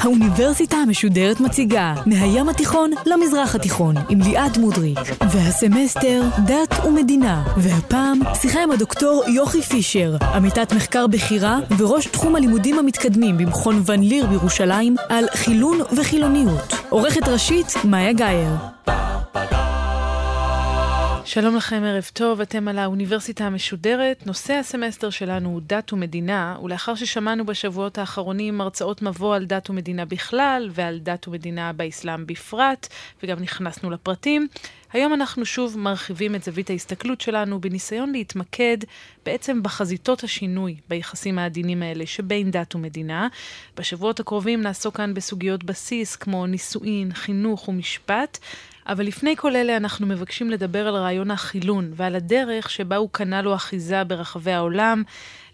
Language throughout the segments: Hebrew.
האוניברסיטה המשודרת מציגה מהים התיכון למזרח התיכון עם ליעד מודריק והסמסטר דת ומדינה והפעם שיחה עם הדוקטור יוכי פישר עמיתת מחקר בכירה וראש תחום הלימודים המתקדמים במכון ון ליר בירושלים על חילון וחילוניות. עורכת ראשית מאיה גאייר שלום לכם, ערב טוב, אתם על האוניברסיטה המשודרת. נושא הסמסטר שלנו הוא דת ומדינה, ולאחר ששמענו בשבועות האחרונים הרצאות מבוא על דת ומדינה בכלל, ועל דת ומדינה באסלאם בפרט, וגם נכנסנו לפרטים, היום אנחנו שוב מרחיבים את זווית ההסתכלות שלנו בניסיון להתמקד בעצם בחזיתות השינוי ביחסים העדינים האלה שבין דת ומדינה. בשבועות הקרובים נעסוק כאן בסוגיות בסיס כמו נישואין, חינוך ומשפט. אבל לפני כל אלה אנחנו מבקשים לדבר על רעיון החילון ועל הדרך שבה הוא קנה לו אחיזה ברחבי העולם,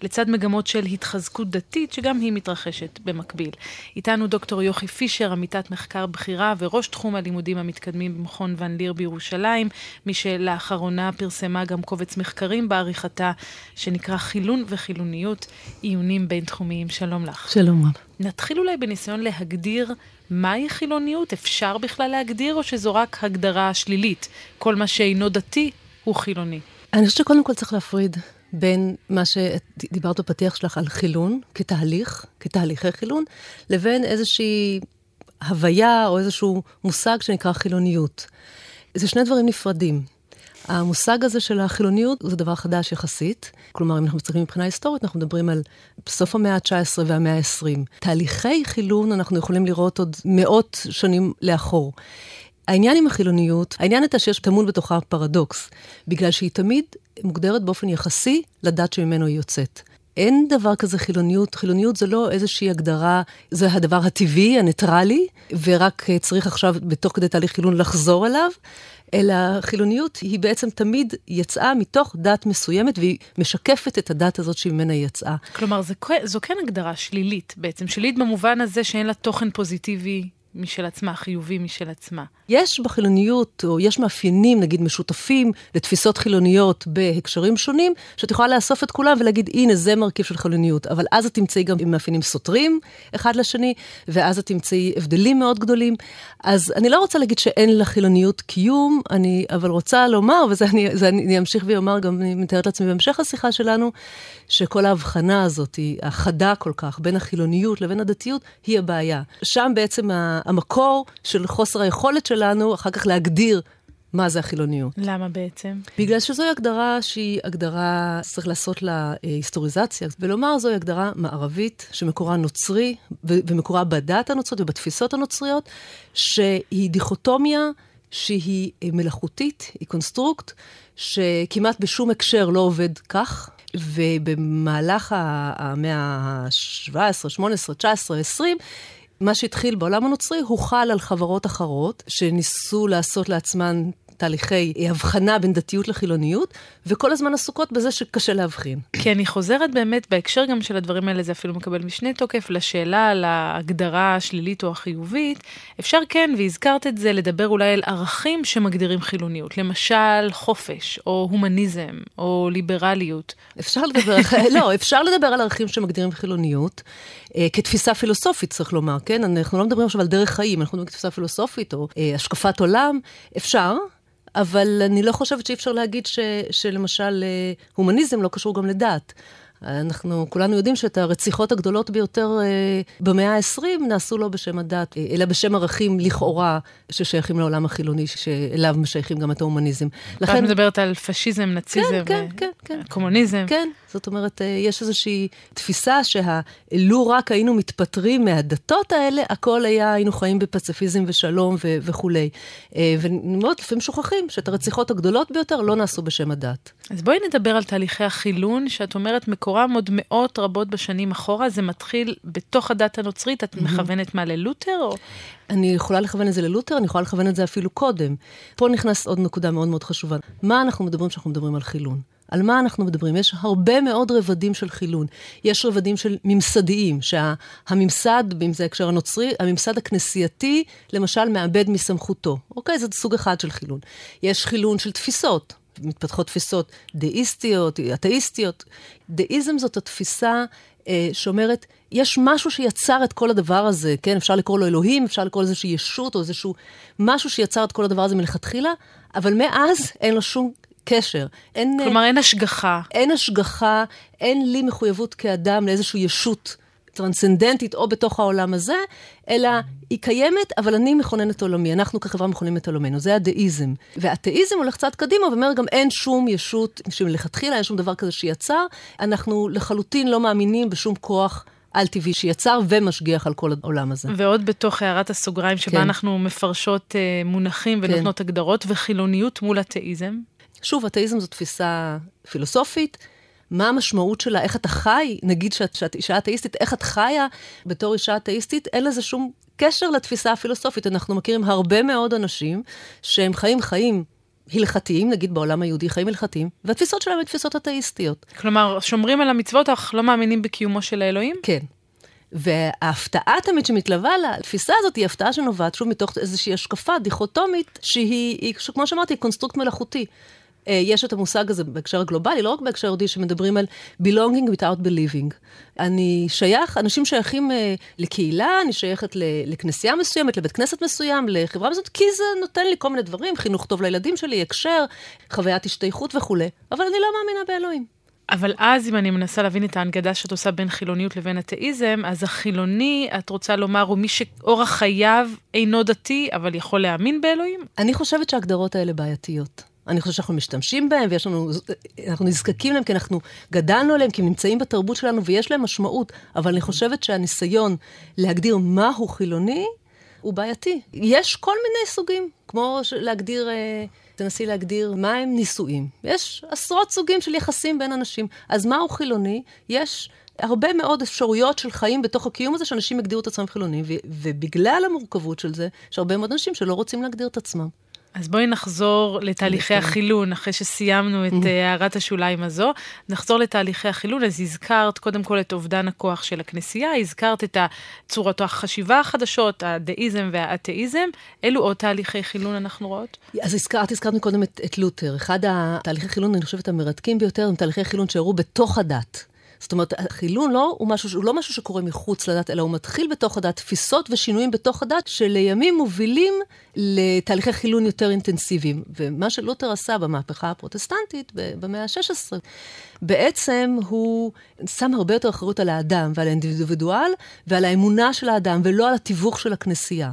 לצד מגמות של התחזקות דתית שגם היא מתרחשת במקביל. איתנו דוקטור יוכי פישר, עמיתת מחקר בכירה וראש תחום הלימודים המתקדמים במכון ון ליר בירושלים, מי שלאחרונה פרסמה גם קובץ מחקרים בעריכתה שנקרא חילון וחילוניות, עיונים בינתחומיים. שלום לך. שלום רב. נתחיל אולי בניסיון להגדיר מהי חילוניות? אפשר בכלל להגדיר, או שזו רק הגדרה שלילית? כל מה שאינו דתי הוא חילוני. אני חושבת שקודם כל צריך להפריד בין מה שדיברת בפתיח שלך על חילון כתהליך, כתהליכי חילון, לבין איזושהי הוויה או איזשהו מושג שנקרא חילוניות. זה שני דברים נפרדים. המושג הזה של החילוניות זה דבר חדש יחסית. כלומר, אם אנחנו מסתכלים מבחינה היסטורית, אנחנו מדברים על סוף המאה ה-19 והמאה ה-20. תהליכי חילון אנחנו יכולים לראות עוד מאות שנים לאחור. העניין עם החילוניות, העניין הייתה שיש טמון בתוכה פרדוקס, בגלל שהיא תמיד מוגדרת באופן יחסי לדת שממנו היא יוצאת. אין דבר כזה חילוניות. חילוניות זה לא איזושהי הגדרה, זה הדבר הטבעי, הניטרלי, ורק צריך עכשיו, בתוך כדי תהליך חילון, לחזור אליו, אלא חילוניות היא בעצם תמיד יצאה מתוך דת מסוימת, והיא משקפת את הדת הזאת שממנה היא יצאה. כלומר, זו, זו כן הגדרה שלילית בעצם, שלילית במובן הזה שאין לה תוכן פוזיטיבי משל עצמה, חיובי משל עצמה. יש בחילוניות, או יש מאפיינים, נגיד, משותפים לתפיסות חילוניות בהקשרים שונים, שאת יכולה לאסוף את כולם ולהגיד, הנה, זה מרכיב של חילוניות. אבל אז את תמצאי גם מאפיינים סותרים אחד לשני, ואז את תמצאי הבדלים מאוד גדולים. אז אני לא רוצה להגיד שאין לחילוניות קיום, אני אבל רוצה לומר, וזה אני, אני, אמשיך ואומר, גם אני מתארת לעצמי בהמשך השיחה שלנו, שכל ההבחנה הזאת, החדה כל כך, בין החילוניות לבין הדתיות, היא הבעיה. שם בעצם המקור של חוסר היכולת שלנו אחר כך להגדיר מה זה החילוניות. למה בעצם? בגלל שזוהי הגדרה שהיא הגדרה, צריך לעשות לה היסטוריזציה, ולומר זוהי הגדרה מערבית, שמקורה נוצרי, ומקורה בדת הנוצרית ובתפיסות הנוצריות, שהיא דיכוטומיה שהיא מלאכותית, היא קונסטרוקט, שכמעט בשום הקשר לא עובד כך. ובמהלך המאה ה-17, 18, 19, 20, מה שהתחיל בעולם הנוצרי הוחל על חברות אחרות, שניסו לעשות לעצמן תהליכי הבחנה בין דתיות לחילוניות, וכל הזמן עסוקות בזה שקשה להבחין. כי אני חוזרת באמת, בהקשר גם של הדברים האלה, זה אפילו מקבל משנה תוקף, לשאלה על ההגדרה השלילית או החיובית. אפשר כן, והזכרת את זה, לדבר אולי על ערכים שמגדירים חילוניות. למשל, חופש, או הומניזם, או ליברליות. אפשר לדבר, לא, אפשר לדבר על ערכים שמגדירים חילוניות. אה, כתפיסה פילוסופית, צריך לומר, כן? אנחנו לא מדברים עכשיו על דרך חיים, אנחנו מדברים כתפיסה פילוסופית או אה, השקפת עולם. אפשר, אבל אני לא חושבת שאי אפשר להגיד ש, שלמשל אה, הומניזם לא קשור גם לדת. אנחנו כולנו יודעים שאת הרציחות הגדולות ביותר אה, במאה ה-20 נעשו לא בשם הדת, אה, אלא בשם ערכים לכאורה ששייכים לעולם החילוני, שאליו משייכים גם את ההומניזם. לכן... את מדברת על פשיזם, נאציזם, כן, כן, כן, כן. קומוניזם. כן, זאת אומרת, אה, יש איזושהי תפיסה שלו רק היינו מתפטרים מהדתות האלה, הכל היה, היינו חיים בפציפיזם ושלום ו- וכולי. ומאוד לפעמים שוכחים שאת הרציחות הגדולות ביותר לא נעשו בשם הדת. אז בואי נדבר על תהליכי החילון, שאת אומרת מקורם עוד מאות רבות בשנים אחורה, זה מתחיל בתוך הדת הנוצרית, את מכוונת מה ללותר? או... אני יכולה לכוון את זה ללותר, אני יכולה לכוון את זה אפילו קודם. פה נכנס עוד נקודה מאוד מאוד חשובה. מה אנחנו מדברים כשאנחנו מדברים על חילון? על מה אנחנו מדברים? יש הרבה מאוד רבדים של חילון. יש רבדים של ממסדיים, שהממסד, שה, אם זה הקשר הנוצרי, הממסד הכנסייתי, למשל, מאבד מסמכותו. אוקיי? זה סוג אחד של חילון. יש חילון של תפיסות. מתפתחות תפיסות דאיסטיות, אתאיסטיות. דאיזם זאת התפיסה אה, שאומרת, יש משהו שיצר את כל הדבר הזה, כן? אפשר לקרוא לו אלוהים, אפשר לקרוא לו איזושהי ישות או איזשהו משהו שיצר את כל הדבר הזה מלכתחילה, אבל מאז אין לו שום קשר. אין, כלומר, אין השגחה. אין השגחה, אין לי מחויבות כאדם לאיזושהי ישות טרנסצנדנטית או בתוך העולם הזה, אלא היא קיימת, אבל אני מכונן את עולמי. אנחנו כחברה מכוננים את עולמנו. זה הדאיזם. והאתאיזם הולך צעד קדימה ואומר גם אין שום ישות שמלכתחילה אין שום דבר כזה שיצר. אנחנו לחלוטין לא מאמינים בשום כוח. על-טבעי שיצר ומשגיח על כל העולם הזה. ועוד בתוך הערת הסוגריים שבה כן. אנחנו מפרשות uh, מונחים כן. ונותנות כן. הגדרות, וחילוניות מול אתאיזם. שוב, אתאיזם זו תפיסה פילוסופית. מה המשמעות שלה, איך אתה חי, נגיד שאת, שאת אישה אתאיסטית, איך את חיה בתור אישה אתאיסטית, אין לזה שום קשר לתפיסה הפילוסופית. אנחנו מכירים הרבה מאוד אנשים שהם חיים חיים הלכתיים, נגיד בעולם היהודי, חיים הלכתיים, והתפיסות שלהם הן תפיסות אתאיסטיות. כלומר, שומרים על המצוות, אך לא מאמינים בקיומו של האלוהים? כן. וההפתעה תמיד שמתלווה לתפיסה הזאת היא הפתעה שנובעת שוב מתוך איזושהי השקפה דיכוטומית, שהיא, היא, כמו שאמרתי, קונסטרוקט מלאכותי. אה, יש את המושג הזה בהקשר הגלובלי, לא רק בהקשר יהודי, שמדברים על belonging without believing. אני שייך, אנשים שייכים אה, לקהילה, אני שייכת לכנסייה מסוימת, לבית כנסת מסוים, לחברה מסוימת, כי זה נותן לי כל מיני דברים, חינוך טוב לילדים שלי, הקשר, חוויית השתייכות וכולי, אבל אני לא מאמינה באלוהים. אבל אז, אם אני מנסה להבין את ההנגדה שאת עושה בין חילוניות לבין אתאיזם, אז החילוני, את רוצה לומר, הוא מי שאורח חייו אינו דתי, אבל יכול להאמין באלוהים? אני חושבת שההגדרות האלה בעייתיות. אני חושבת שאנחנו משתמשים בהם, ויש לנו, אנחנו נזקקים להם כי אנחנו גדלנו עליהם, כי הם נמצאים בתרבות שלנו ויש להם משמעות, אבל אני חושבת שהניסיון להגדיר מהו חילוני, הוא בעייתי. יש כל מיני סוגים, כמו להגדיר, אה, תנסי להגדיר מה הם נישואים. יש עשרות סוגים של יחסים בין אנשים. אז מהו חילוני? יש הרבה מאוד אפשרויות של חיים בתוך הקיום הזה, שאנשים יגדירו את עצמם חילונים, ובגלל המורכבות של זה, יש הרבה מאוד אנשים שלא רוצים להגדיר את עצמם. אז בואי נחזור לתהליכי החילון, אחרי שסיימנו את. אה, הערת השוליים הזו. נחזור לתהליכי החילון, אז הזכרת קודם כל את אובדן הכוח של הכנסייה, הזכרת את צורות החשיבה החדשות, הדאיזם והאתאיזם. אילו עוד תהליכי חילון אנחנו רואות? אז הזכרת, הזכרת קודם את, את לותר. אחד התהליכי חילון, אני חושבת, המרתקים ביותר, הם תהליכי חילון שהראו בתוך הדת. זאת אומרת, החילון לא, הוא, משהו, הוא לא משהו שקורה מחוץ לדת, אלא הוא מתחיל בתוך הדת, תפיסות ושינויים בתוך הדת, שלימים מובילים לתהליכי חילון יותר אינטנסיביים. ומה שלותר עשה במהפכה הפרוטסטנטית במאה ה-16, בעצם הוא שם הרבה יותר אחריות על האדם ועל האינדיבידואל ועל האמונה של האדם, ולא על התיווך של הכנסייה.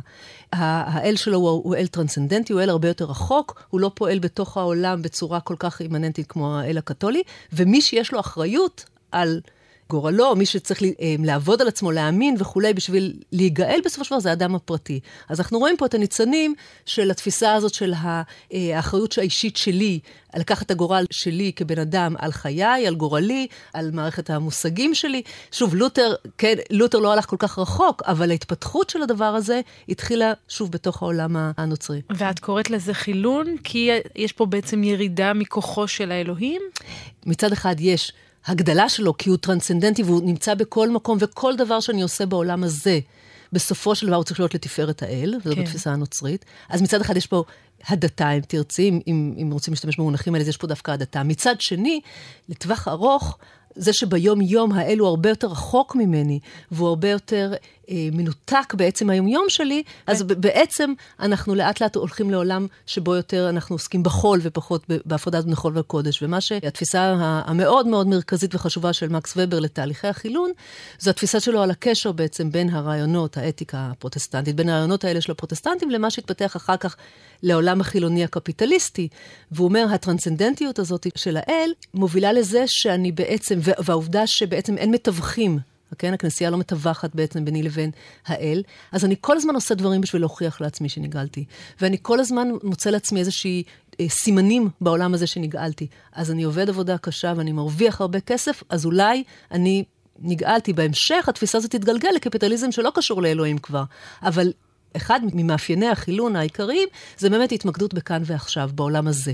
האל שלו הוא, הוא אל טרנסצנדנטי, הוא אל הרבה יותר רחוק, הוא לא פועל בתוך העולם בצורה כל כך אימננטית כמו האל הקתולי, ומי שיש לו אחריות על גורלו, מי שצריך אה, לעבוד על עצמו, להאמין וכולי, בשביל להיגאל בסופו של דבר, זה האדם הפרטי. אז אנחנו רואים פה את הניצנים של התפיסה הזאת של אה, האחריות האישית שלי, לקחת את הגורל שלי כבן אדם על חיי, על גורלי, על מערכת המושגים שלי. שוב, לותר, כן, לותר לא הלך כל כך רחוק, אבל ההתפתחות של הדבר הזה התחילה שוב בתוך העולם הנוצרי. ואת קוראת לזה חילון, כי יש פה בעצם ירידה מכוחו של האלוהים? מצד אחד יש. הגדלה שלו, כי הוא טרנסצנדנטי והוא נמצא בכל מקום, וכל דבר שאני עושה בעולם הזה, בסופו של דבר הוא צריך להיות לתפארת האל, וזו כן. בתפיסה הנוצרית. אז מצד אחד יש פה הדתה, אם תרצי, אם, אם רוצים להשתמש במונחים האלה, אז יש פה דווקא הדתה. מצד שני, לטווח ארוך, זה שביום-יום האל הוא הרבה יותר רחוק ממני, והוא הרבה יותר מנותק בעצם מהיום-יום שלי, אז כן. בעצם אנחנו לאט-לאט הולכים לעולם שבו יותר אנחנו עוסקים בחול ופחות בהפרדת בני חול וקודש. ומה שהתפיסה המאוד מאוד מרכזית וחשובה של מקס ובר לתהליכי החילון, זו התפיסה שלו על הקשר בעצם בין הרעיונות, האתיקה הפרוטסטנטית, בין הרעיונות האלה של הפרוטסטנטים למה שהתפתח אחר כך לעולם החילוני הקפיטליסטי. והוא אומר, הטרנסצנדנטיות הזאת של האל מובילה לזה שאני בעצם, והעובדה שבעצם אין מתווכים. כן? הכנסייה לא מטווחת בעצם ביני לבין האל. אז אני כל הזמן עושה דברים בשביל להוכיח לעצמי שנגאלתי. ואני כל הזמן מוצא לעצמי איזושהי אה, סימנים בעולם הזה שנגאלתי. אז אני עובד עבודה קשה ואני מרוויח הרבה כסף, אז אולי אני נגאלתי. בהמשך התפיסה הזאת תתגלגל לקפיטליזם שלא קשור לאלוהים כבר. אבל אחד ממאפייני החילון העיקריים זה באמת התמקדות בכאן ועכשיו, בעולם הזה.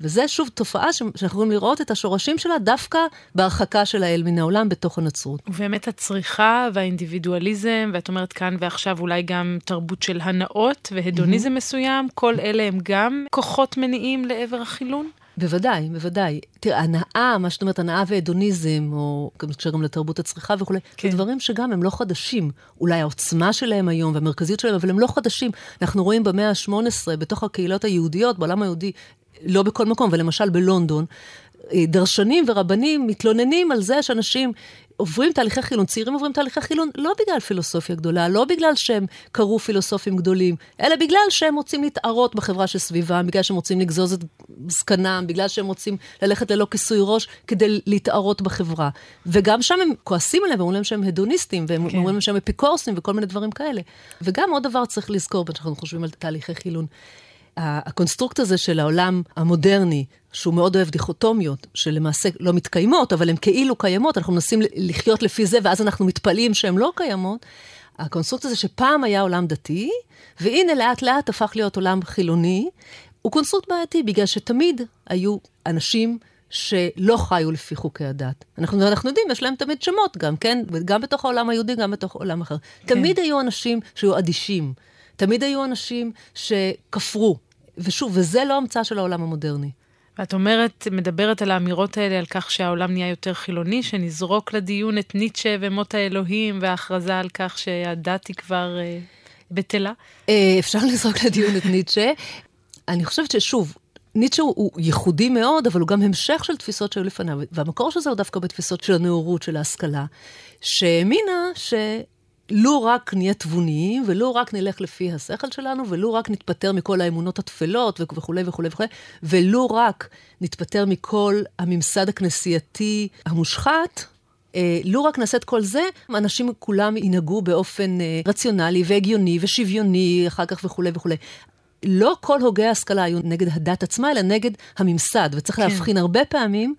וזה שוב תופעה שאנחנו יכולים לראות את השורשים שלה דווקא בהרחקה של האל מן העולם בתוך הנצרות. ובאמת הצריכה והאינדיבידואליזם, ואת אומרת כאן ועכשיו אולי גם תרבות של הנאות והדוניזם mm-hmm. מסוים, כל אלה הם גם כוחות מניעים לעבר החילון? בוודאי, בוודאי. תראה, הנאה, מה שאת אומרת, הנאה והדוניזם, או גם נקשר גם לתרבות הצריכה וכולי, כן. זה דברים שגם הם לא חדשים. אולי העוצמה שלהם היום והמרכזיות שלהם, אבל הם לא חדשים. אנחנו רואים במאה ה-18, בתוך הקהילות היהודיות, בעולם היהודי, לא בכל מקום, אבל למשל בלונדון, אה, דרשנים ורבנים מתלוננים על זה שאנשים עוברים תהליכי חילון, צעירים עוברים תהליכי חילון לא בגלל פילוסופיה גדולה, לא בגלל שהם קראו פילוסופים גדולים, אלא בגלל שהם רוצים להתערות בחברה שסביבם, בגלל שהם רוצים לגזוז את זקנם, בגלל שהם רוצים ללכת ללא כיסוי ראש כדי להתערות בחברה. וגם שם הם כועסים עליהם ואומרים להם שהם הדוניסטים, והם כן. אומרים להם שהם אפיקורסים וכל מיני דברים כאלה. וגם עוד דבר צריך לזכור, כשאנחנו חושבים על תהליכי חילון. הקונסטרוקט הזה של העולם המודרני, שהוא מאוד אוהב דיכוטומיות, שלמעשה לא מתקיימות, אבל הן כאילו קיימות, אנחנו מנסים לחיות לפי זה, ואז אנחנו מתפלאים שהן לא קיימות. הקונסטרוקט הזה שפעם היה עולם דתי, והנה לאט לאט הפך להיות עולם חילוני, הוא קונסטרוקט בעייתי, בגלל שתמיד היו אנשים שלא חיו לפי חוקי הדת. אנחנו, אנחנו יודעים, יש להם תמיד שמות גם, כן? גם בתוך העולם היהודי, גם בתוך עולם אחר. כן. תמיד היו אנשים שהיו אדישים. תמיד היו אנשים שכפרו. ושוב, וזה לא המצאה של העולם המודרני. ואת אומרת, מדברת על האמירות האלה, על כך שהעולם נהיה יותר חילוני, שנזרוק לדיון את ניטשה ומות האלוהים, וההכרזה על כך שהדת היא כבר אה, בטלה? אה, אפשר לזרוק לדיון את ניטשה. אני חושבת ששוב, ניטשה הוא, ייחודי מאוד, אבל הוא גם המשך של תפיסות שהיו לפניו, והמקור של זה הוא דווקא בתפיסות של הנאורות, של ההשכלה, שהאמינה ש... לו רק נהיה תבוניים, ולו רק נלך לפי השכל שלנו, ולו רק נתפטר מכל האמונות הטפלות וכולי וכולי וכולי, ולו רק נתפטר מכל הממסד הכנסייתי המושחת, אה, לו רק נעשה את כל זה, אנשים כולם ינהגו באופן אה, רציונלי והגיוני ושוויוני אחר כך וכולי וכולי. לא כל הוגי ההשכלה היו נגד הדת עצמה, אלא נגד הממסד, וצריך כן. להבחין הרבה פעמים,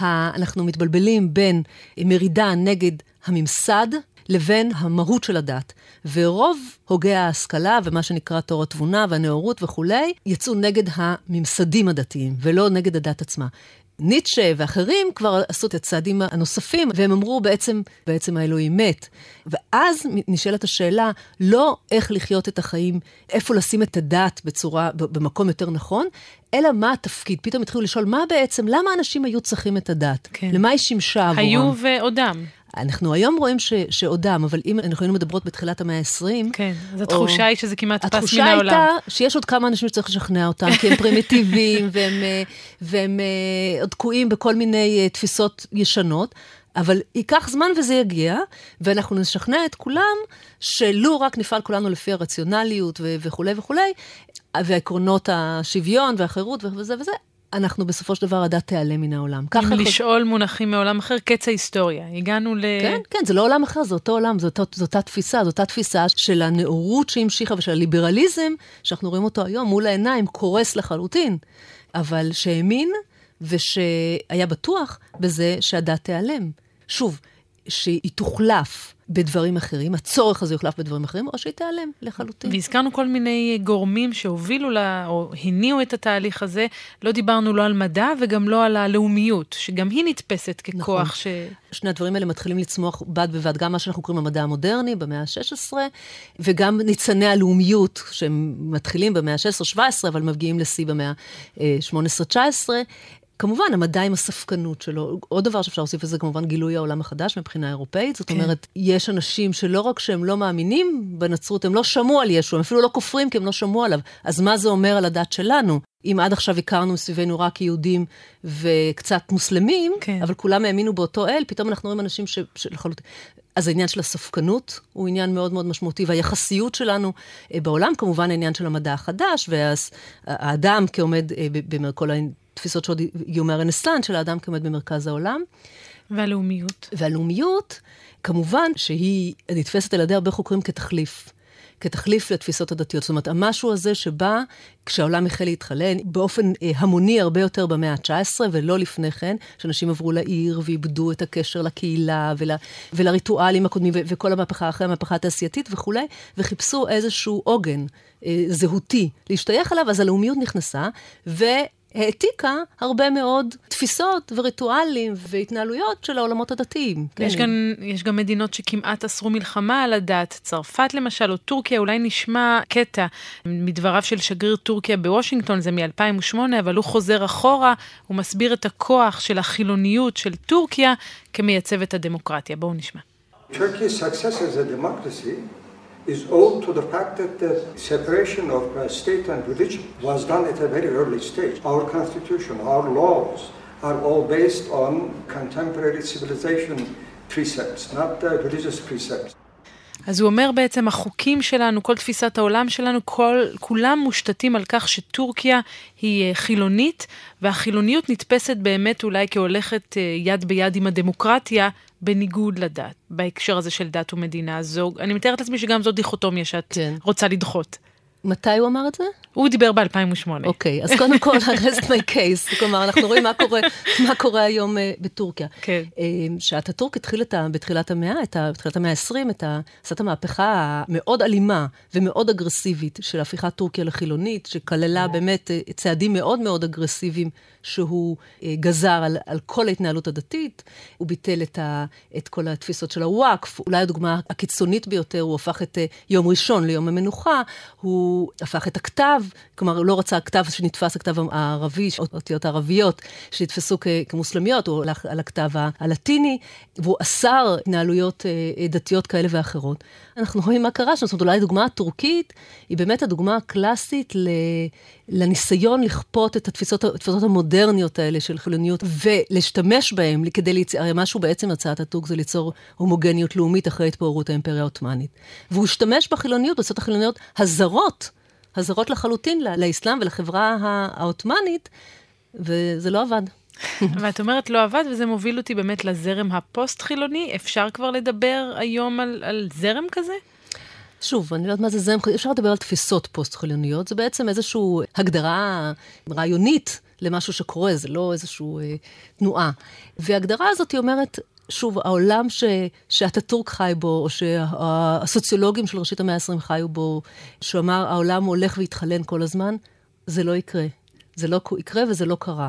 אנחנו מתבלבלים בין מרידה נגד הממסד, לבין המהות של הדת. ורוב הוגי ההשכלה ומה שנקרא תור התבונה והנאורות וכולי, יצאו נגד הממסדים הדתיים, ולא נגד הדת עצמה. ניטשה ואחרים כבר עשו את הצעדים הנוספים, והם אמרו בעצם, בעצם האלוהים מת. ואז נשאלת השאלה, לא איך לחיות את החיים, איפה לשים את הדת בצורה, במקום יותר נכון, אלא מה התפקיד. פתאום התחילו לשאול, מה בעצם, למה אנשים היו צריכים את הדת? כן. למה היא שימשה עבורם? היו ועודם. אנחנו היום רואים ש, שעודם, אבל אם אנחנו היינו מדברות בתחילת המאה ה-20... כן, אז התחושה או, היא שזה כמעט פס מן העולם. התחושה הייתה שיש עוד כמה אנשים שצריך לשכנע אותם, כי הם פרימיטיביים, והם, אה, והם אה, עוד תקועים בכל מיני אה, תפיסות ישנות. אבל ייקח זמן וזה יגיע, ואנחנו נשכנע את כולם שלו רק נפעל כולנו לפי הרציונליות וכולי וכולי, ועקרונות השוויון והחירות וזה וזה, אנחנו בסופו של דבר הדת תיעלם מן העולם. אם לשאול חושב... מונחים מעולם אחר, קץ ההיסטוריה. הגענו ל... כן, כן, זה לא עולם אחר, זה אותו עולם, זאת אותה תפיסה, זאת אותה תפיסה של הנאורות שהמשיכה ושל הליברליזם, שאנחנו רואים אותו היום מול העיניים, קורס לחלוטין, אבל שהאמין ושהיה בטוח בזה שהדת תיעלם. שוב, שהיא תוחלף בדברים אחרים, הצורך הזה יוחלף בדברים אחרים, או שהיא תיעלם לחלוטין. והזכרנו כל מיני גורמים שהובילו לה, או הניעו את התהליך הזה. לא דיברנו לא על מדע וגם לא על הלאומיות, שגם היא נתפסת ככוח נכון. ש... שני הדברים האלה מתחילים לצמוח בד בבד, גם מה שאנחנו קוראים המדע המודרני במאה ה-16, וגם ניצני הלאומיות, שהם מתחילים במאה ה-16-17, אבל מגיעים לשיא במאה ה-18-19. כמובן, המדע עם הספקנות שלו. עוד דבר שאפשר להוסיף לזה, כמובן, גילוי העולם החדש מבחינה אירופאית. זאת כן. אומרת, יש אנשים שלא רק שהם לא מאמינים בנצרות, הם לא שמעו על ישו, הם אפילו לא כופרים כי הם לא שמעו עליו. אז מה זה אומר על הדת שלנו? אם עד עכשיו הכרנו סביבנו רק יהודים וקצת מוסלמים, כן. אבל כולם האמינו באותו אל, פתאום אנחנו רואים אנשים שלחלוטין... אז העניין של הספקנות הוא עניין מאוד מאוד משמעותי, והיחסיות שלנו אה, בעולם, כמובן העניין של המדע החדש, והאדם כעומד אה, במרכול תפיסות שעוד הגיעו מהרנסאנס, של האדם כעומד במרכז העולם. והלאומיות. והלאומיות, כמובן שהיא נתפסת על ידי הרבה חוקרים כתחליף. כתחליף לתפיסות הדתיות. זאת אומרת, המשהו הזה שבא כשהעולם החל להתחלן באופן אה, המוני הרבה יותר במאה ה-19 ולא לפני כן, שאנשים עברו לעיר ואיבדו את הקשר לקהילה ול, ולריטואלים הקודמים ו- וכל המהפכה אחרי המהפכה התעשייתית וכולי, וחיפשו איזשהו עוגן אה, זהותי להשתייך אליו, אז הלאומיות נכנסה, ו... העתיקה הרבה מאוד תפיסות וריטואלים והתנהלויות של העולמות הדתיים. יש, כן. גם, יש גם מדינות שכמעט אסרו מלחמה על הדת, צרפת למשל, או טורקיה, אולי נשמע קטע מדבריו של שגריר טורקיה בוושינגטון, זה מ-2008, אבל הוא חוזר אחורה, הוא מסביר את הכוח של החילוניות של טורקיה כמייצבת הדמוקרטיה. בואו נשמע. Turkey's success as a democracy is owed to the fact that the separation of uh, state and religion was done at a very early stage. Our constitution, our laws are all based on contemporary civilization precepts, not uh, religious precepts. אז הוא אומר בעצם, החוקים שלנו, כל תפיסת העולם שלנו, כל, כולם מושתתים על כך שטורקיה היא חילונית, והחילוניות נתפסת באמת אולי כהולכת יד ביד עם הדמוקרטיה, בניגוד לדת, בהקשר הזה של דת ומדינה. זו, אני מתארת לעצמי שגם זו דיכוטומיה שאת כן. רוצה לדחות. מתי הוא אמר את זה? הוא דיבר ב-2008. אוקיי, אז קודם כל, rest my case. כלומר, אנחנו רואים מה קורה, מה קורה היום uh, בטורקיה. כן. Uh, שאטאטורק התחיל את ה, בתחילת המאה, את ה, בתחילת המאה ה-20, את ה, עשה את המהפכה המאוד אלימה ומאוד אגרסיבית של הפיכת טורקיה לחילונית, שכללה באמת uh, צעדים מאוד מאוד אגרסיביים שהוא uh, גזר על, על כל ההתנהלות הדתית. הוא ביטל את, ה, את כל התפיסות של הוואקף. אולי הדוגמה הקיצונית ביותר, הוא הפך את uh, יום ראשון ליום המנוחה. הוא הפך את הכתב, כלומר, הוא לא רצה כתב שנתפס, הכתב הערבי, אותיות ערביות, שנתפסו כמוסלמיות, הוא הלך על הכתב הלטיני, והוא אסר התנהלויות אה, דתיות כאלה ואחרות. אנחנו רואים מה קרה שם, זאת אומרת, אולי הדוגמה הטורקית היא באמת הדוגמה הקלאסית. לניסיון לכפות את התפיסות, התפיסות המודרניות האלה של חילוניות ולהשתמש בהן כדי ליצור, הרי משהו בעצם הצעת הטורק זה ליצור הומוגניות לאומית אחרי התפוררות האימפריה העות'מאנית. והוא השתמש בחילוניות, בתפיסות החילוניות הזרות, הזרות לחלוטין לאסלאם ולחברה העות'מאנית, וזה לא עבד. ואת אומרת לא עבד, וזה מוביל אותי באמת לזרם הפוסט-חילוני. אפשר כבר לדבר היום על, על זרם כזה? שוב, אני לא יודעת מה זה זרם, אפשר לדבר על תפיסות פוסט-חילוניות, זה בעצם איזושהי הגדרה רעיונית למשהו שקורה, זה לא איזושהי אה, תנועה. וההגדרה הזאת היא אומרת, שוב, העולם ש, שאטאטורק חי בו, או שהסוציולוגים של ראשית המאה ה-20 חיו בו, שהוא אמר, העולם הולך והתחלן כל הזמן, זה לא יקרה. זה לא יקרה וזה לא קרה.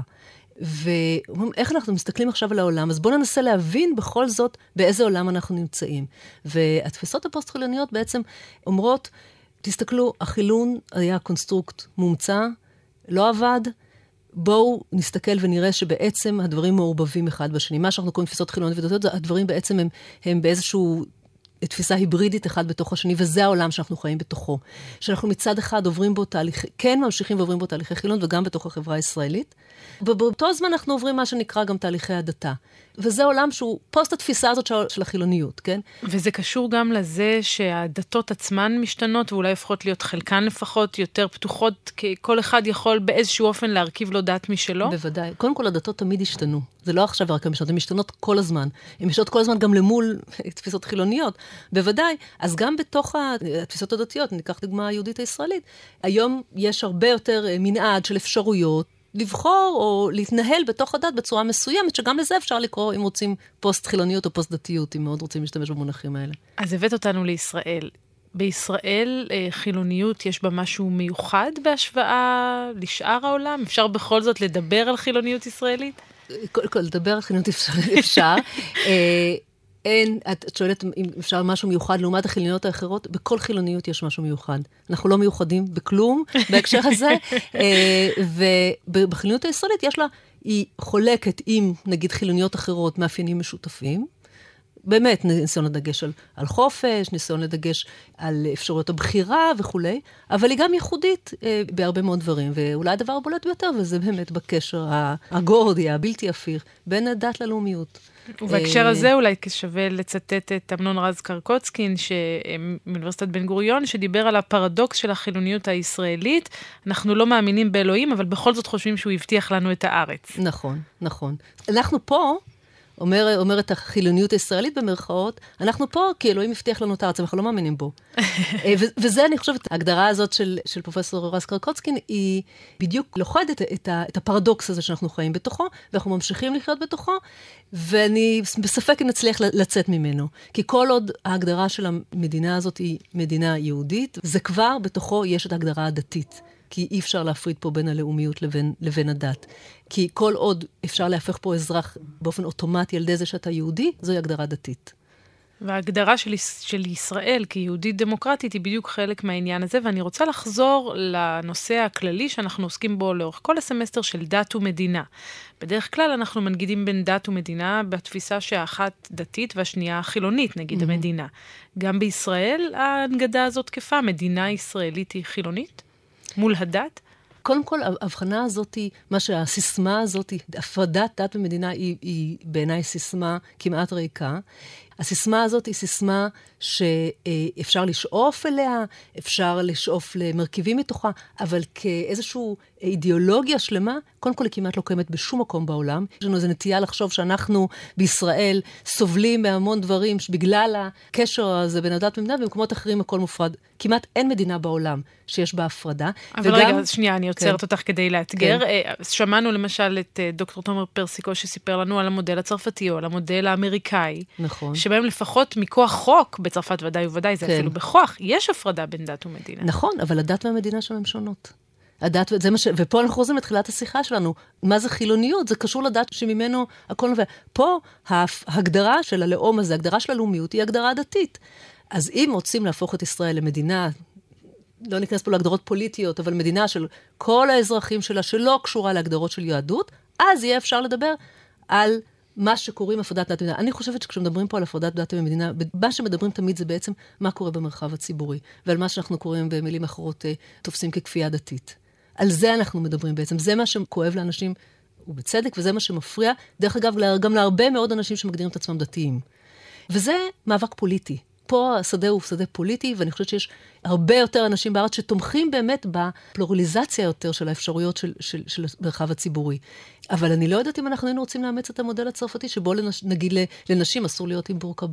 ואיך אנחנו מסתכלים עכשיו על העולם, אז בואו ננסה להבין בכל זאת באיזה עולם אנחנו נמצאים. והתפיסות הפוסט-חילוניות בעצם אומרות, תסתכלו, החילון היה קונסטרוקט מומצא, לא עבד, בואו נסתכל ונראה שבעצם הדברים מעורבבים אחד בשני. מה שאנחנו קוראים תפיסות חילוניות ודתיות, הדברים בעצם הם, הם באיזשהו תפיסה היברידית אחד בתוך השני, וזה העולם שאנחנו חיים בתוכו. שאנחנו מצד אחד עוברים בו תהליכי, כן ממשיכים ועוברים בו תהליכי חילון, וגם בתוך החברה הישראלית. ובאותו זמן אנחנו עוברים מה שנקרא גם תהליכי הדתה. וזה עולם שהוא פוסט התפיסה הזאת של, של החילוניות, כן? וזה קשור גם לזה שהדתות עצמן משתנות, ואולי הופכות להיות חלקן לפחות יותר פתוחות, כי כל אחד יכול באיזשהו אופן להרכיב לו דת משלו? בוודאי. קודם כל, הדתות תמיד השתנו. זה לא עכשיו רק הן משתנות, הן משתנות כל הזמן. הן משתנות כל הזמן גם למול תפיסות חילוניות, בוודאי. אז גם בתוך התפיסות הדתיות, ניקח דוגמה היהודית הישראלית, היום יש הרבה יותר אה, מנעד של אפשרויות. לבחור או להתנהל בתוך הדת בצורה מסוימת, שגם לזה אפשר לקרוא, אם רוצים, פוסט-חילוניות או פוסט-דתיות, אם מאוד רוצים להשתמש במונחים האלה. אז הבאת אותנו לישראל. בישראל אה, חילוניות יש בה משהו מיוחד בהשוואה לשאר העולם? אפשר בכל זאת לדבר על חילוניות ישראלית? קודם כל, לדבר על חילוניות אפשר. אין, את, שואלת אם אפשר משהו מיוחד לעומת החילוניות האחרות, בכל חילוניות יש משהו מיוחד. אנחנו לא מיוחדים בכלום בהקשר הזה, אה, ובחילוניות הישראלית יש לה, היא חולקת עם נגיד חילוניות אחרות מאפיינים משותפים. באמת, ניסיון לדגש על, על חופש, ניסיון לדגש על אפשרויות הבחירה וכולי, אבל היא גם ייחודית אה, בהרבה מאוד דברים, ואולי הדבר הבולט ביותר, וזה באמת בקשר הגורדי, הבלתי הפיך, בין הדת ללאומיות. ובהקשר אה, הזה אולי שווה לצטט את אמנון רז קרקוצקין מאוניברסיטת בן גוריון, שדיבר על הפרדוקס של החילוניות הישראלית. אנחנו לא מאמינים באלוהים, אבל בכל זאת חושבים שהוא הבטיח לנו את הארץ. נכון, נכון. אנחנו פה אומר, אומרת החילוניות הישראלית במרכאות, אנחנו פה כי אלוהים הבטיח לנו את הארץ, אנחנו לא מאמינים בו. אה, וזה, אני חושבת, ההגדרה הזאת של, של פרופסור רס קרקוצקין, היא בדיוק לוכדת את, את הפרדוקס הזה שאנחנו חיים בתוכו, ואנחנו ממשיכים לחיות בתוכו, ואני בספק אם נצליח לצאת ממנו. כי כל עוד ההגדרה של המדינה הזאת היא מדינה יהודית, זה כבר בתוכו יש את ההגדרה הדתית. כי אי אפשר להפריד פה בין הלאומיות לבין, לבין הדת. כי כל עוד אפשר להפך פה אזרח באופן אוטומטי על ידי זה שאתה יהודי, זוהי הגדרה דתית. וההגדרה של, של ישראל כיהודית דמוקרטית היא בדיוק חלק מהעניין הזה, ואני רוצה לחזור לנושא הכללי שאנחנו עוסקים בו לאורך כל הסמסטר של דת ומדינה. בדרך כלל אנחנו מנגידים בין דת ומדינה בתפיסה שהאחת דתית והשנייה חילונית, נגיד mm-hmm. המדינה. גם בישראל ההנגדה הזאת תקפה, מדינה ישראלית היא חילונית? מול הדת? קודם כל, ההבחנה הזאת, מה שהסיסמה הזאת, הפרדת דת ומדינה, היא, היא בעיניי סיסמה כמעט ריקה. הסיסמה הזאת היא סיסמה שאפשר לשאוף אליה, אפשר לשאוף למרכיבים מתוכה, אבל כאיזושהי אידיאולוגיה שלמה, קודם כל היא כמעט לא קיימת בשום מקום בעולם. יש לנו איזו נטייה לחשוב שאנחנו בישראל סובלים מהמון דברים בגלל הקשר הזה בין הדת ומדינה, ובמקומות אחרים הכל מופרד. כמעט אין מדינה בעולם שיש בה הפרדה. אבל וגם... רגע, שנייה, אני עוצרת כן. אותך כדי לאתגר. כן. אה, שמענו למשל את אה, דוקטור תומר פרסיקו שסיפר לנו על המודל הצרפתי או על המודל האמריקאי. נכון. שבהם לפחות מכוח חוק, בצרפת ודאי וודאי, זה כן. אפילו בכוח, יש הפרדה בין דת ומדינה. נכון, אבל הדת והמדינה שם הן שונות. הדת, זה מה ש... ופה אנחנו חוזרים לתחילת השיחה שלנו. מה זה חילוניות? זה קשור לדת שממנו הכל נובע. פה ההגדרה של הלאום הזה, ההגדרה של הלאומיות, היא הגדרה דתית. אז אם רוצים להפוך את ישראל למדינה, לא ניכנס פה להגדרות פוליטיות, אבל מדינה של כל האזרחים שלה, שלא קשורה להגדרות של יהדות, אז יהיה אפשר לדבר על מה שקוראים הפרדת דת ומדינה. אני חושבת שכשמדברים פה על הפרדת דת ומדינה, מה שמדברים תמיד זה בעצם מה קורה במרחב הציבורי, ועל מה שאנחנו קוראים במילים אחרות אה, תופסים ככפייה דתית. על זה אנחנו מדברים בעצם, זה מה שכואב לאנשים, ובצדק, וזה מה שמפריע, דרך אגב, גם להרבה מאוד אנשים שמגדירים את עצמם דתיים. וזה מאבק פוליטי. פה השדה הוא שדה פוליטי, ואני חושבת שיש הרבה יותר אנשים בארץ שתומכים באמת בפלורליזציה יותר של האפשרויות של, המרחב הציבורי. אבל אני לא יודעת אם אנחנו היינו רוצים לאמץ את המודל הצרפתי, שבו לנש, נגיד לנשים אסור להיות עם בורקה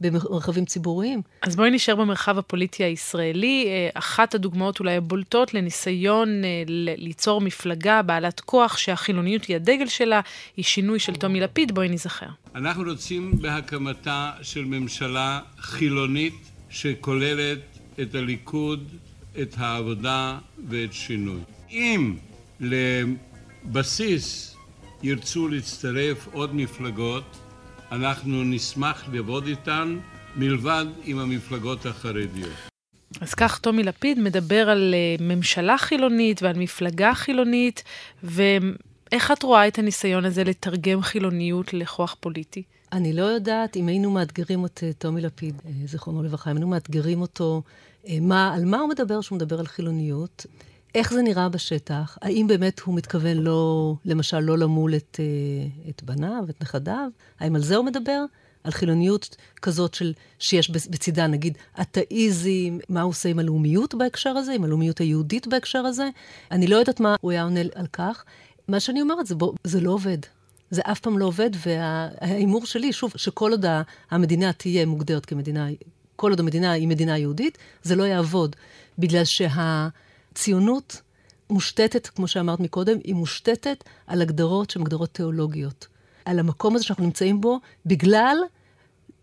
במרחבים ציבוריים. אז בואי נשאר במרחב הפוליטי הישראלי. אה, אחת הדוגמאות אולי הבולטות לניסיון אה, ליצור מפלגה בעלת כוח שהחילוניות היא הדגל שלה, היא שינוי של טומי לפיד, בואי נזכר. אנחנו רוצים בהקמתה של ממשלה חילונית שכוללת את הליכוד, את העבודה ואת שינוי. אם לבסיס ירצו להצטרף עוד מפלגות, אנחנו נשמח לעבוד איתן מלבד עם המפלגות החרדיות. אז כך טומי לפיד מדבר על אה, ממשלה חילונית ועל מפלגה חילונית, ואיך את רואה את הניסיון הזה לתרגם חילוניות לכוח פוליטי? אני לא יודעת אם היינו מאתגרים את אה, טומי לפיד, אה, זיכרונו לברכה, אם היינו מאתגרים אותו, מה, על מה הוא מדבר כשהוא מדבר על חילוניות, איך זה נראה בשטח, האם באמת הוא מתכוון לא, למשל, לא למול את, את בניו, את נכדיו, האם על זה הוא מדבר? על חילוניות כזאת של, שיש בצידה, נגיד, אתאיזם, מה הוא עושה עם הלאומיות בהקשר הזה, עם הלאומיות היהודית בהקשר הזה. אני לא יודעת מה הוא היה עונה על כך. מה שאני אומרת, זה, בוא, זה לא עובד. זה אף פעם לא עובד, וההימור שלי, שוב, שכל עוד המדינה תהיה מוגדרת כמדינה, כל עוד המדינה היא מדינה יהודית, זה לא יעבוד. בגלל שהציונות מושתתת, כמו שאמרת מקודם, היא מושתתת על הגדרות שהן הגדרות תיאולוגיות. על המקום הזה שאנחנו נמצאים בו, בגלל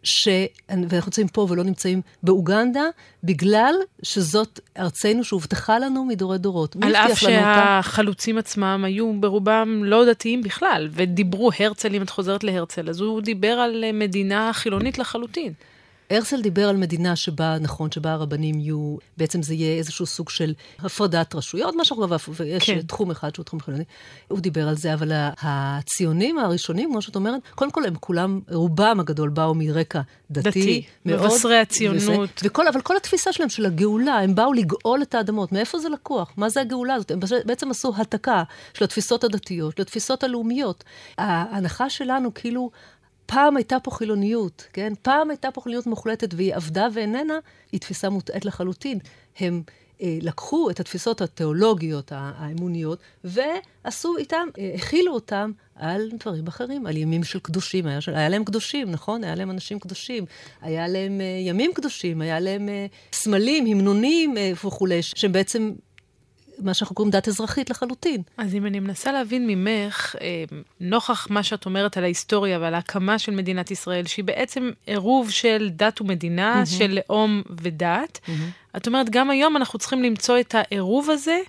ש... ואנחנו נמצאים פה ולא נמצאים באוגנדה, בגלל שזאת ארצנו שהובטחה לנו מדורי דורות. על אף שהחלוצים עצמם היו ברובם לא דתיים בכלל, ודיברו הרצל, אם את חוזרת להרצל, אז הוא דיבר על מדינה חילונית לחלוטין. הרצל דיבר על מדינה שבה, נכון, שבה הרבנים יהיו, בעצם זה יהיה איזשהו סוג של הפרדת רשויות, משהו כזה, ויש כן. תחום אחד שהוא תחום חילוני. הוא דיבר על זה, אבל הציונים הראשונים, כמו שאת אומרת, קודם כל הם כולם, רובם הגדול באו מרקע דתי, דתי מאוד. מבשרי הציונות. וזה, וכל, אבל כל התפיסה שלהם של הגאולה, הם באו לגאול את האדמות. מאיפה זה לקוח? מה זה הגאולה הזאת? הם בעצם עשו העתקה של התפיסות הדתיות, של התפיסות הלאומיות. ההנחה שלנו, כאילו, פעם הייתה פה חילוניות, כן? פעם הייתה פה חילוניות מוחלטת והיא עבדה ואיננה, היא תפיסה מוטעית לחלוטין. הם אה, לקחו את התפיסות התיאולוגיות, האמוניות, ועשו איתם, אה, הכילו אותם על דברים אחרים, על ימים של קדושים. היה, היה להם קדושים, נכון? היה להם אנשים קדושים. היה להם uh, ימים קדושים, היה להם uh, סמלים, המנונים uh, וכולי, שהם בעצם מה שאנחנו קוראים דת אזרחית לחלוטין. אז אם אני מנסה להבין ממך, נוכח מה שאת אומרת על ההיסטוריה ועל ההקמה של מדינת ישראל, שהיא בעצם עירוב של דת ומדינה, mm-hmm. של לאום ודת, mm-hmm. את אומרת, גם היום אנחנו צריכים למצוא את העירוב הזה,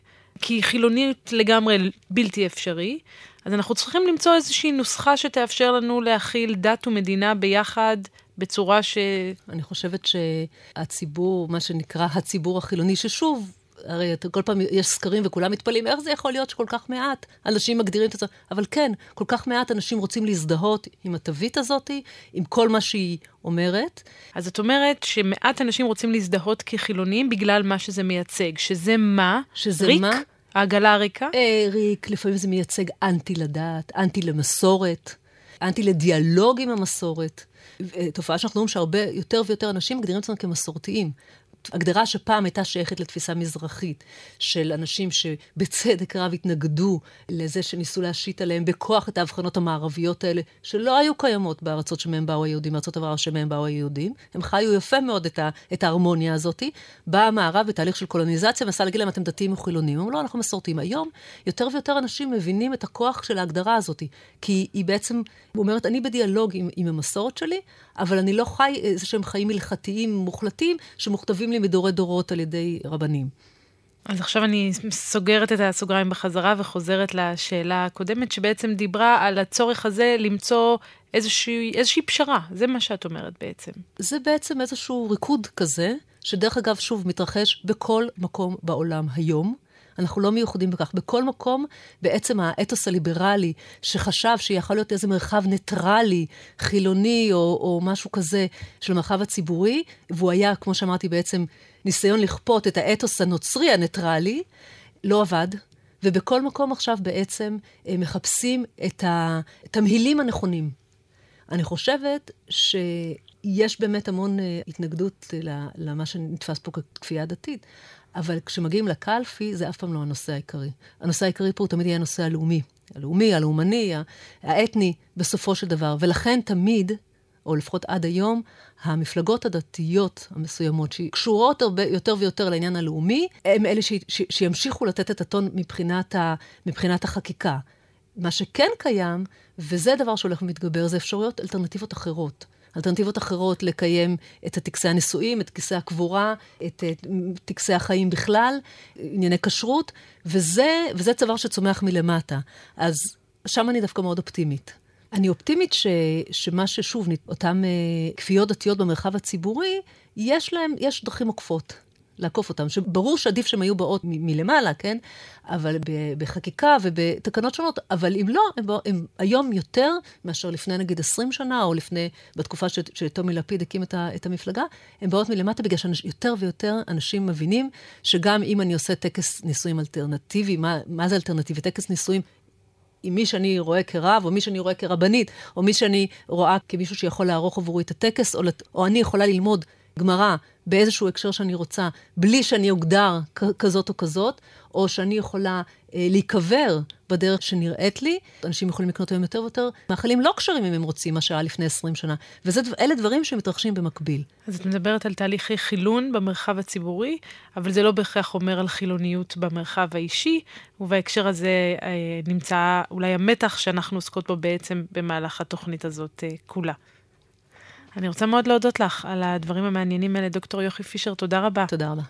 כי חילונית לגמרי בלתי אפשרי. אז אנחנו צריכים למצוא איזושהי נוסחה שתאפשר לנו להכיל דת ומדינה ביחד בצורה ש... אני חושבת שהציבור, מה שנקרא הציבור החילוני, ששוב, הרי כל פעם יש סקרים וכולם מתפלאים, איך זה יכול להיות שכל כך מעט אנשים מגדירים את זה? אבל כן, כל כך מעט אנשים רוצים להזדהות עם התווית הזאת, עם כל מה שהיא אומרת. אז את אומרת שמעט אנשים רוצים להזדהות כחילונים בגלל מה שזה מייצג, שזה מה? שזה ריק? מה? העגלה הריקה? אה, ריק, לפעמים זה מייצג אנטי לדת, אנטי למסורת, אנטי לדיאלוג עם המסורת. אה, תופעה שאנחנו רואים שהרבה יותר ויותר אנשים מגדירים את עצמם כמסורתיים. הגדרה שפעם הייתה שייכת לתפיסה מזרחית, של אנשים שבצדק רב התנגדו לזה שניסו להשית עליהם בכוח את ההבחנות המערביות האלה, שלא היו קיימות בארצות שמהם באו היהודים, בארצות עבר שמהם באו היהודים. הם חיו יפה מאוד את, ה, את ההרמוניה הזאת. בא המערב בתהליך של קולוניזציה, ונסה להגיד להם, אתם דתיים או חילונים. אמרו, לא, אנחנו מסורתיים. היום יותר ויותר אנשים מבינים את הכוח של ההגדרה הזאת, כי היא בעצם אומרת, אני בדיאלוג עם, עם המסורת שלי, אבל אני לא חי איזה שהם חיים הלכתיים מוחלטים שמוכתבים לי מדורי דורות על ידי רבנים. אז עכשיו אני סוגרת את הסוגריים בחזרה וחוזרת לשאלה הקודמת, שבעצם דיברה על הצורך הזה למצוא איזושהי, איזושהי פשרה. זה מה שאת אומרת בעצם. זה בעצם איזשהו ריקוד כזה, שדרך אגב, שוב, מתרחש בכל מקום בעולם היום. אנחנו לא מיוחדים בכך. בכל מקום, בעצם האתוס הליברלי, שחשב שיכול להיות איזה מרחב ניטרלי, חילוני או, או משהו כזה של המרחב הציבורי, והוא היה, כמו שאמרתי, בעצם ניסיון לכפות את האתוס הנוצרי הניטרלי, לא עבד. ובכל מקום עכשיו בעצם אה, מחפשים את התמהילים הנכונים. אני חושבת שיש באמת המון אה, התנגדות למה שנתפס פה ככפייה דתית, אבל כשמגיעים לקלפי, זה אף פעם לא הנושא העיקרי. הנושא העיקרי פה הוא תמיד יהיה הנושא הלאומי. הלאומי, הלאומני, האתני, בסופו של דבר. ולכן תמיד, או לפחות עד היום, המפלגות הדתיות המסוימות, שקשורות הרבה יותר ויותר לעניין הלאומי, הם אלה ש, ש, שימשיכו לתת את הטון מבחינת, ה, מבחינת החקיקה. מה שכן קיים, וזה דבר שהולך ומתגבר, זה אפשרויות אלטרנטיבות אחרות. אלטרנטיבות אחרות לקיים את טקסי הנישואים, את טקסי הקבורה, את, טקסי החיים בכלל, ענייני כשרות, וזה, וזה צוואר שצומח מלמטה. אז שם אני דווקא מאוד אופטימית. אני אופטימית ש, שמה ששוב, אותן uh, כפיות דתיות במרחב הציבורי, יש להם, יש דרכים עוקפות. לעקוף אותם, שברור שעדיף שהם היו באות מ- מלמעלה, כן? אבל בחקיקה ובתקנות שונות, אבל אם לא, הם, הם היום יותר מאשר לפני נגיד 20 שנה, או לפני, בתקופה ש- שטומי לפיד הקים את, ה- את המפלגה, הם באות מלמטה בגלל שיותר ויותר אנשים מבינים שגם אם אני עושה טקס נישואים אלטרנטיבי, מה, מה זה אלטרנטיבי? טקס נישואים עם מי שאני רואה כרב, או מי שאני רואה כרבנית, או מי שאני רואה כמישהו שיכול לערוך עבורי את הטקס, או, לת... או אני יכולה ללמוד גמרא באיזשהו הקשר שאני רוצה, בלי שאני אוגדר כזאת או כזאת, או שאני יכולה אה, להיקבר בדרך שנראית לי. אנשים יכולים לקנות היום יותר ויותר מאכלים לא כשרים אם הם רוצים, מה שהיה לפני 20 שנה. ואלה דברים שמתרחשים במקביל. אז את מדברת על תהליכי חילון במרחב הציבורי, אבל זה לא בהכרח אומר על חילוניות במרחב האישי, ובהקשר הזה אה, נמצא אולי המתח שאנחנו עוסקות בו בעצם במהלך התוכנית הזאת אה, כולה. אני רוצה מאוד להודות לך על הדברים המעניינים האלה, דוקטור יוכי פישר, תודה רבה. תודה רבה.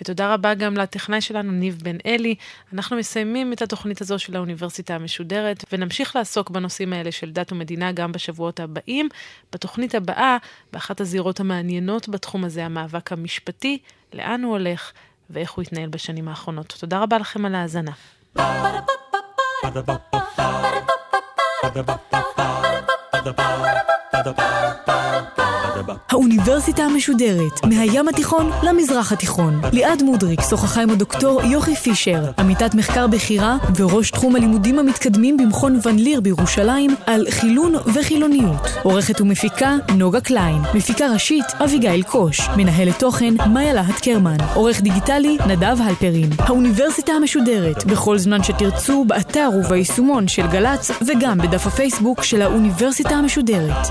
ותודה רבה גם לטכנאי שלנו, ניב בן אלי. אנחנו מסיימים את התוכנית הזו של האוניברסיטה המשודרת, ונמשיך לעסוק בנושאים האלה של דת ומדינה גם בשבועות הבאים. בתוכנית הבאה, באחת הזירות המעניינות בתחום הזה, המאבק המשפטי, לאן הוא הולך ואיך הוא התנהל בשנים האחרונות. תודה רבה לכם על ההאזנה. Ba-da-ba-ba-ba. 哒哒哒哒哒哒哒 האוניברסיטה המשודרת, מהים התיכון למזרח התיכון. ליעד מודריק שוחחה עם הדוקטור יוכי פישר, עמיתת מחקר בכירה וראש תחום הלימודים המתקדמים במכון ון ליר בירושלים, על חילון וחילוניות. עורכת ומפיקה נוגה קליין, מפיקה ראשית אביגיל קוש, מנהלת תוכן מאיה להט קרמן, עורך דיגיטלי נדב הלפרין. האוניברסיטה המשודרת, בכל זמן שתרצו, באתר וביישומון של גל"צ וגם בדף הפייסבוק של האוניברסיטה המשודרת.